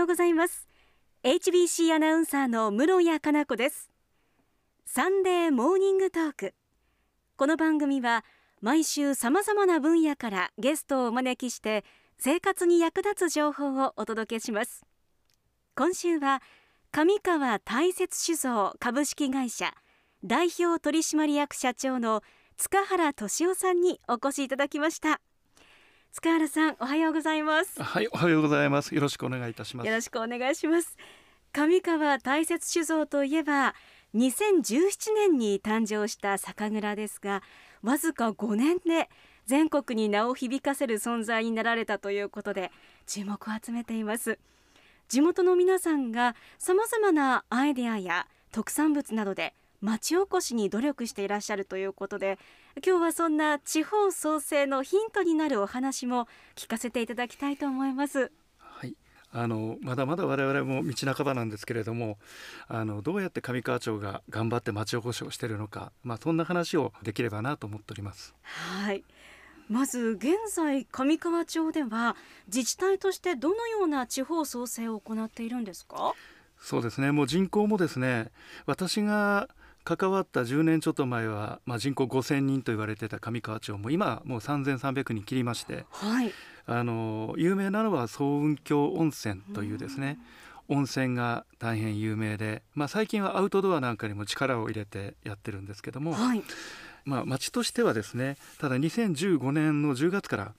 ようございます。HBC アナウンサーの室谷香奈子です。サンデーモーニングトーク。この番組は毎週さまざまな分野からゲストをお招きして生活に役立つ情報をお届けします。今週は上川大雪酒造株式会社代表取締役社長の塚原俊夫さんにお越しいただきました。塚原さんおはようございます。はいおはようございます。よろしくお願いいたします。よろしくお願いします。上川大雪酒造といえば2017年に誕生した酒蔵ですがわずか5年で全国に名を響かせる存在になられたということで注目を集めています。地元の皆さんが様々なアイデアや特産物などで町おこしに努力していらっしゃるということで今日はそんな地方創生のヒントになるお話も聞かせていただきたいと思います。はい。あのまだまだ我々も道半ばなんですけれどもあのどうやって上川町が頑張って町おこしをしているのか、まあ、そんな話をできればなと思っております。はい。まず現在上川町では自治体としてどのような地方創生を行っているんですか？そうですね。もう人口もですね私が関わった10年ちょっと前は、まあ、人口5,000人と言われてた上川町も今もう3,300人切りまして、はい、あの有名なのは総雲峡温泉というですね、温泉が大変有名で、まあ、最近はアウトドアなんかにも力を入れてやってるんですけども、はい、まあ、町としてはですねただ2015年の10月から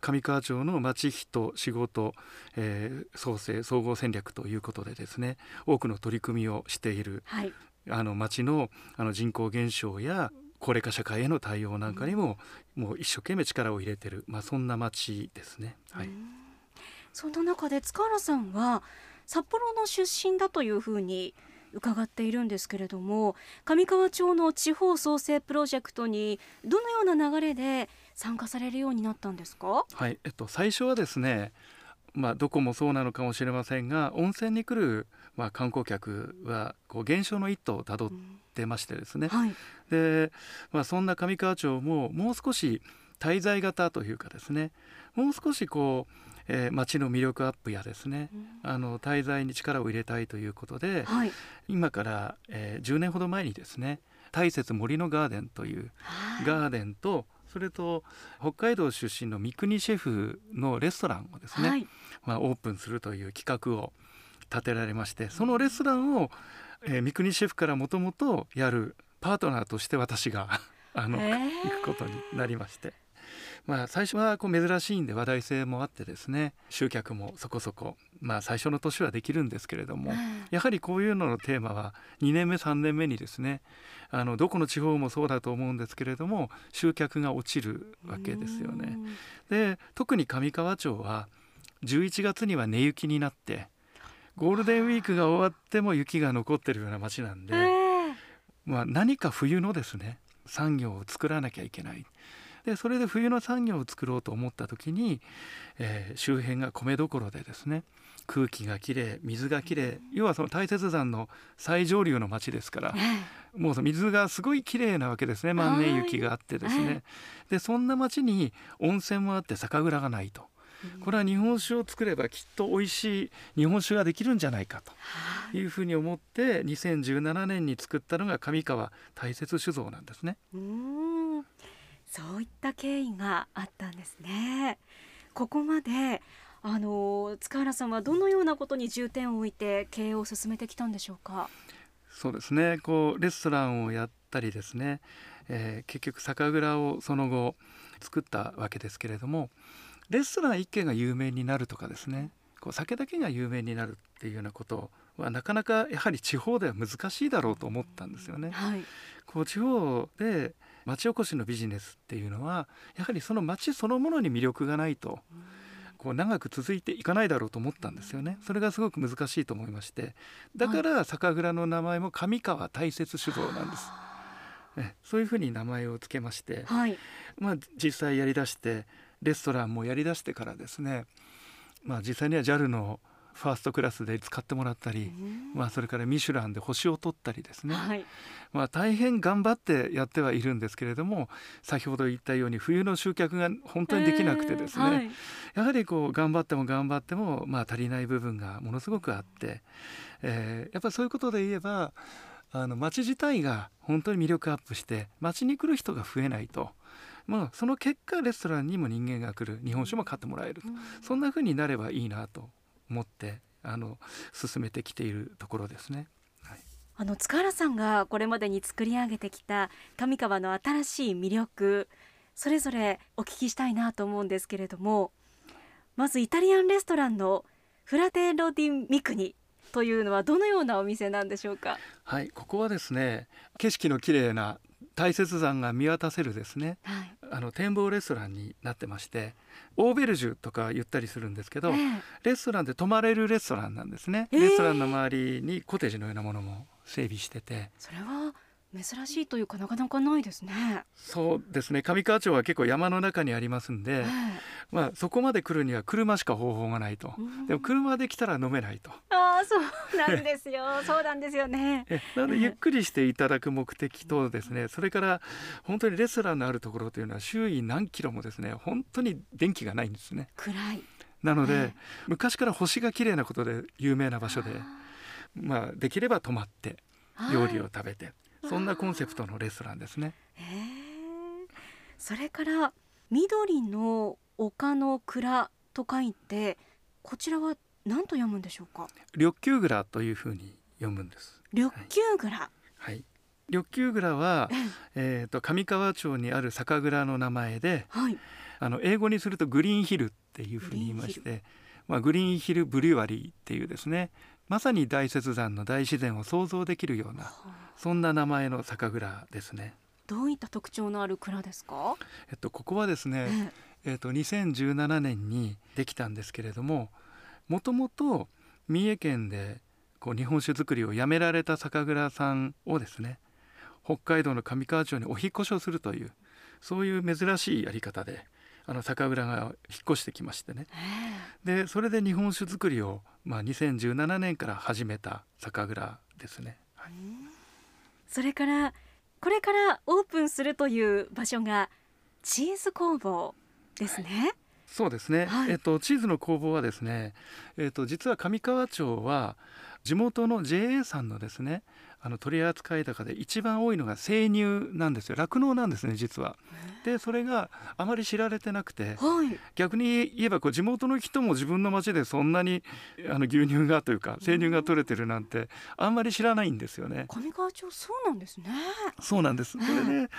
上川町の町人仕事、えー、創生総合戦略ということでですね多くの取り組みをしている、はい、あの町のあの人口減少や高齢化社会への対応なんかにも、うん、もう一生懸命力を入れてる、まあ、そんな町ですね。はい、そんな中で塚原さんは札幌の出身だというふうに伺っているんですけれども上川町の地方創生プロジェクトにどのような流れで参加されるようになったんですか？はい、えっと、最初はですねまあ、どこもそうなのかもしれませんが温泉に来る、まあ、観光客はこう減少の一途をたどってましてですね、うん。はい、で、まあ、そんな上川町ももう少し滞在型というかですね。もう少しこうえー、町の魅力アップやですね、うん、あの滞在に力を入れたいということで、はい、今から、えー、10年ほど前にですね大雪森のガーデンというガーデンとそれと北海道出身の三國シェフのレストランをですね、はい、まあ、オープンするという企画を立てられましてそのレストランを、えー、三國シェフからもともとやるパートナーとして私が あの、えー、行くことになりまして。まあ、最初はこう珍しいんで話題性もあってですね集客もそこそこ、まあ、最初の年はできるんですけれども、やはりこういうののテーマは2年目3年目にですねあのどこの地方もそうだと思うんですけれども集客が落ちるわけですよね。で特に上川町は11月には根雪になってゴールデンウィークが終わっても雪が残ってるような町なんで、まあ、何か冬のですね産業を作らなきゃいけない。でそれで冬の産業を作ろうと思った時に、えー、周辺が米どころでですね空気がきれい水がきれい要はその大雪山の最上流の町ですから、もう水がすごいきれいなわけですね万年雪があってですね。でそんな町に温泉もあって酒蔵がないと。これは日本酒を作ればきっと美味しい日本酒ができるんじゃないかというふうに思って2017年に作ったのが上川大雪酒造なんですね。うんそういった経緯があったんですね。ここまであの塚原さんはどのようなことに重点を置いて経営を進めてきたんでしょうか？そうですね。こうレストランをやったりですね、えー、結局酒蔵をその後作ったわけですけれども、レストラン一軒が有名になるとかですね、こう酒だけが有名になるっていうようなことはなかなかやはり地方では難しいだろうと思ったんですよね。はい、こう地方で町おこしのビジネスっていうのはやはりその町そのものに魅力がないと。こう長く続いていかないだろうと思ったんですよね。それがすごく難しいと思いまして。だから酒蔵の名前も上川大雪酒造なんです。えそういうふうに名前を付けまして、はい、まあ実際やりだしてレストランもやりだしてからですねまあ実際には JAL のファーストクラスで使ってもらったり、まあ、それからミシュランで星を取ったりですね、はい、まあ、大変頑張ってやってはいるんですけれども先ほど言ったように冬の集客が本当にできなくてですね、はい、やはりこう頑張っても頑張っても、まあ、足りない部分がものすごくあって、えー、やっぱりそういうことで言えばあの街自体が本当に魅力アップして街に来る人が増えないと。まあ、その結果レストランにも人間が来る。日本酒も買ってもらえる、うん、そんな風になればいいなと思ってあの進めてきているところですね。はい、あの塚原さんがこれまでに作り上げてきた上川の新しい魅力それぞれお聞きしたいなと思うんですけれどもまずイタリアンレストランのフラテロディミクニというのはどのようなお店なんでしょうか？はいここはですね景色の綺麗な大雪山が見渡せるですね、はい、あの展望レストランになってましてオーベルジュとか言ったりするんですけど、えー、レストランで泊まれるレストランなんですね、えー、レストランの周りにコテージのようなものも整備してて。それは珍しいというかなかなかないですね。そうですね上川町は結構山の中にありますんで、まあそこまで来るには車しか方法がないと。でも車で来たら飲めないと。ああそうなんですよ。そうなんですよね。なのでゆっくりしていただく目的とですね、それから本当にレストランのあるところというのは周囲何キロもですね本当に電気がないんですね。暗い。なので、昔から星が綺麗なことで有名な場所で、まあできれば泊まって料理を食べて。そんなコンセプトのレストランですね。それから緑の丘の蔵と書いてこちらは何と読むんでしょうか？緑球蔵というふうに読むんです。緑球蔵。はい。はい、緑球蔵は、えっ、と上川町にある酒蔵の名前で、はい、あの英語にするとグリーンヒルっていうふうに言いまして、まあグリーンヒルブリュワリーっていうですね、まさに大雪山の大自然を想像できるような。はあそんな名前の酒蔵ですね。どういった特徴のある蔵ですか？えっとここはですね、えっと2017年にできたんですけれども、もともと三重県でこう日本酒造りをやめられた酒蔵さんをですね、北海道の上川町にお引越しをするというそういう珍しいやり方で。あの酒蔵が引っ越してきましてね。でそれで日本酒造りを、まあ、2017年から始めた酒蔵ですね。はい。それからこれからオープンするという場所がチーズ工房ですね。はい。そうですね、はい、えっと、チーズの工房はですね、えっと、実は上川町は地元の JA さんのですねあの取扱高で一番多いのが生乳なんですよ酪農なんですね実は。でそれがあまり知られてなくて、はい、逆に言えばこう地元の人も自分の町でそんなにあの牛乳がというか生乳が取れてるなんてあんまり知らないんですよね。上川町そうなんですね。そうなんです。それで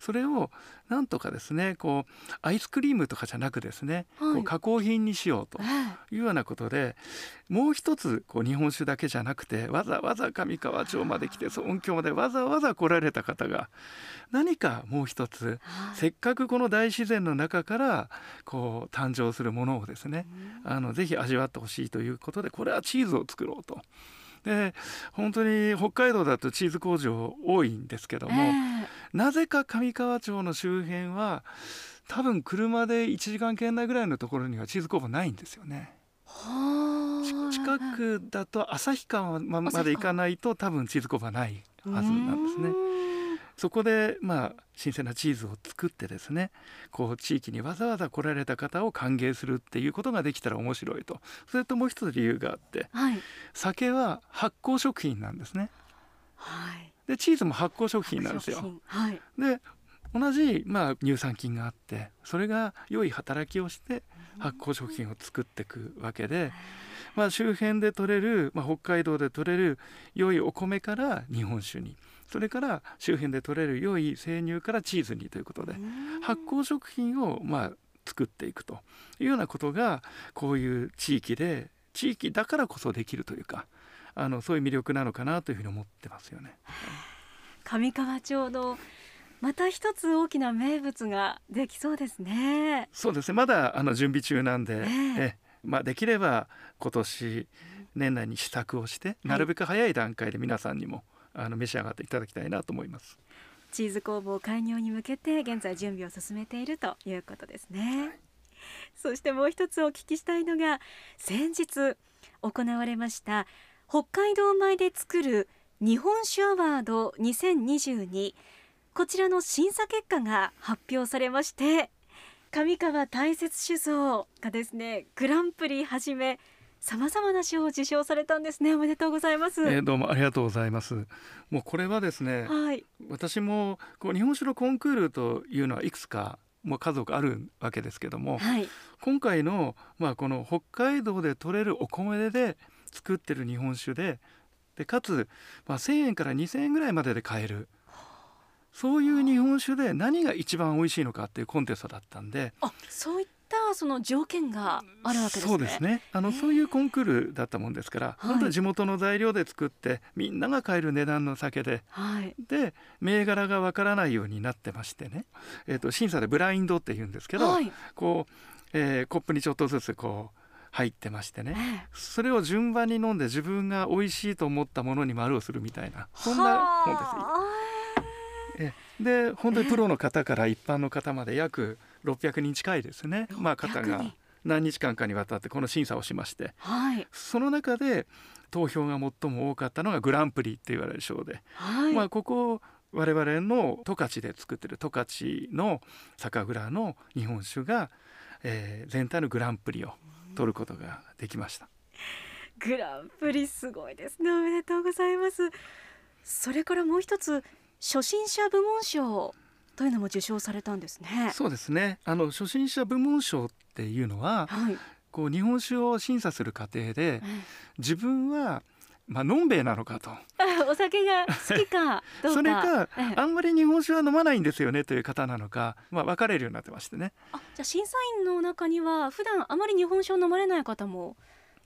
それをなんとかですねこうアイスクリームとかじゃなくですね、はい、こう加工品にしようとい。うようなことで、もう一つこう日本酒だけじゃなくてわざわざ上川町まで来て音響までわざわざ来られた方が何かもう一つせっかくこの大自然の中からこう誕生するものをですねあのぜひ味わってほしいということでこれはチーズを作ろうと。で本当に北海道だとチーズ工場多いんですけども、えー、なぜか上川町の周辺は多分車で1時間圏内ぐらいのところにはチーズ工房ないんですよね。近くだと旭川まで行かないと多分チーズ工房ないはずなんですね。そこでまあ新鮮なチーズを作ってですねこう地域にわざわざ来られた方を歓迎するっていうことができたら面白いと。それともう一つ理由があって、はい、酒は発酵食品なんですね。はい、でチーズも発酵食品なんですよ。はい、で同じ、まあ、乳酸菌があってそれが良い働きをして発酵食品を作っていくわけで、まあ、周辺で採れる、まあ、北海道で採れる良いお米から日本酒にそれから周辺で採れる良い生乳からチーズにということで発酵食品をまあ作っていくというようなことがこういう地域で地域だからこそできるというかあのそういう魅力なのかなというふうに思ってますよね。上川町のまた一つ大きな名物ができそうですね。そうですね。まだあの準備中なんで、えー、えまあできれば今年年内に試作をして、なるべく早い段階で皆さんにもあの召し上がっていただきたいなと思います。チーズ工房開業に向けて現在準備を進めているということですね。はい、そしてもう一つお聞きしたいのが先日行われました北海道米で作る日本酒アワード2022こちらの審査結果が発表されまして上川大雪酒造がですねグランプリはじめさまざまな賞を受賞されたんですね。おめでとうございます、えー、どうもありがとうございます。もうこれはですね、はい、私もこう日本酒のコンクールというのはいくつかもう家族あるわけですけども、はい、今回のまあこの北海道で採れるお米で作ってる日本酒ででかつ、まあ、1,000円から2,000円ぐらいまでで買える。そういう日本酒で何が一番美味しいのかっていうコンテストだったんであそういったその条件があるわけですね。そうですね。あのそういうコンクールだったもんですから、はい、本当に地元の材料で作ってみんなが買える値段の酒で、はい、で銘柄がわからないようになってましてね、えーと、審査でブラインドって言うんですけど、はい、こう、えー、コップにちょっとずつこう入ってましてね、それを順番に飲んで自分が美味しいと思ったものに丸をするみたいなそんな本です。え。で本当にプロの方から一般の方まで約600人近いですね、まあ、方が何日間かにわたってこの審査をしまして、はい、その中で投票が最も多かったのがグランプリって言われる賞で、はい、まあ、ここ我々の十勝で作ってる十勝の酒蔵の日本酒が、えー、全体のグランプリを取ることができました。グランプリすごいですね。おめでとうございます。それからもう一つ初心者部門賞というのも受賞されたんですね。そうですね。あの初心者部門賞っていうのは、はい、こう日本酒を審査する過程で、自分はまあのんべえなのかと。お酒が好きかそれか、あんまり日本酒は飲まないんですよねという方なのか、まあ、分かれるようになってましてね。あじゃあ審査員の中には普段あまり日本酒を飲まれない方も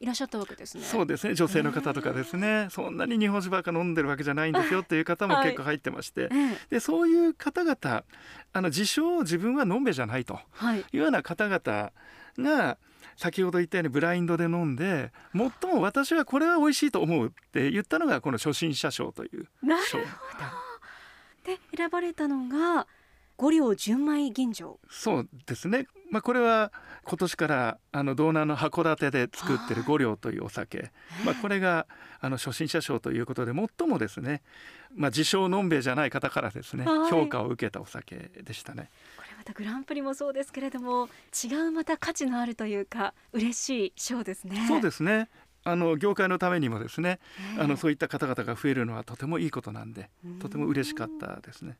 いらっしゃったわけですね。そうですね。女性の方とかですね、そんなに日本酒ばっか飲んでるわけじゃないんですよっていう方も結構入ってまして、はい、でそういう方々、あの自称自分は飲んべじゃないと。い。うような方々が先ほど言ったようにブラインドで飲んで最も私はこれは美味しいと思うって言ったのがこの初心者賞という賞。で選ばれたのが五両純米吟醸そうですね、まあ、これは今年からあの道南の函館で作ってる五両というお酒、まあ、これがあの初心者賞ということで最もですね、まあ、自称のんべえじゃない方からですね、評価を受けたお酒でしたね。これまたグランプリもそうですけれども違うまた価値のあるというか嬉しい賞ですね。そうですね。あの業界のためにもですね、あのそういった方々が増えるのはとてもいいことなんで、とても嬉しかったですね。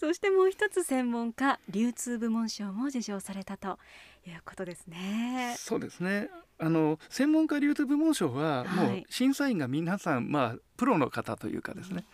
そしてもう一つ専門家流通部門賞も受賞されたということですね。そうですね。あの専門家流通部門賞はもう審査員が皆さん、まあプロの方というかですね、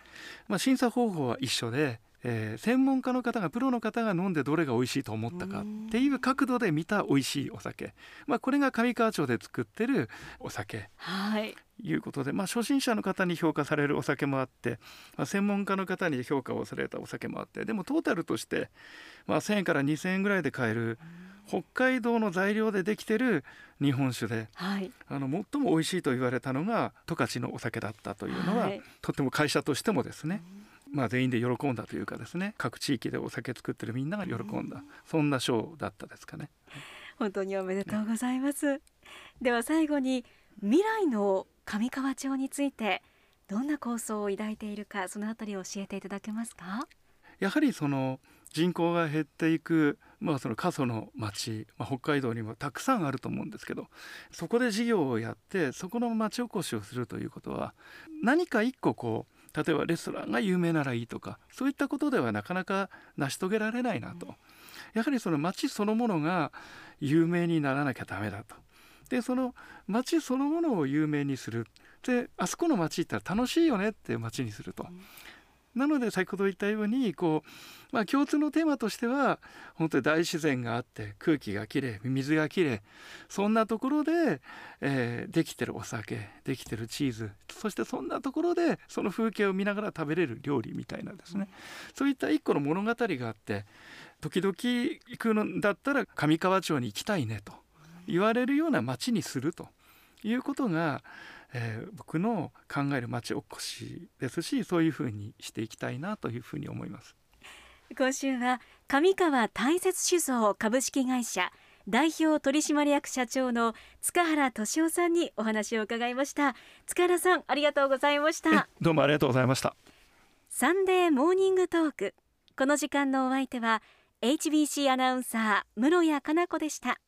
まあ審査方法は一緒で、えー、専門家の方がプロの方が飲んでどれが美味しいと思ったかっていう角度で見た美味しいお酒、まあ、これが上川町で作ってるお酒、はい、いうことで、まあ、初心者の方に評価されるお酒もあって、まあ、専門家の方に評価をされたお酒もあってでもトータルとして、まあ、1,000円から2,000円ぐらいで買える北海道の材料でできてる日本酒で、はい、あの最も美味しいと言われたのが十勝のお酒だったというのは、はい、とても会社としてもですね、まあ、全員で喜んだというかですね。各地域でお酒作ってるみんなが喜んだ、そんな賞だったですかね。本当におめでとうございます。では最後に未来の上川町についてどんな構想を抱いているかそのあたりを教えていただけますか？やはりその人口が減っていく、まあ、その過疎の町、まあ、北海道にもたくさんあると思うんですけどそこで事業をやってそこの町おこしをするということは何か一個こう例えばレストランが有名ならいいとかそういったことではなかなか成し遂げられないなと。やはりその町そのものが有名にならなきゃダメだと。でその町そのものを有名にする。であそこの町行ったら楽しいよねって町にすると。なので先ほど言ったようにこう、まあ、共通のテーマとしては本当に大自然があって空気がきれい水がきれいそんなところで、えー、できてるお酒できてるチーズそしてそんなところでその風景を見ながら食べれる料理みたいなですね、うん、そういった一個の物語があって時々行くのだったら上川町に行きたいねと言われるような町にすると。いうことがえー、僕の考える町おこしですしそういうふうにしていきたいなというふうに思います。今週は上川大雪酒造株式会社代表取締役社長の塚原俊夫さんにお話を伺いました。塚原さんありがとうございました。どうもありがとうございました。サンデーモーニングトーク。この時間のお相手は HBC アナウンサー室谷かな子でした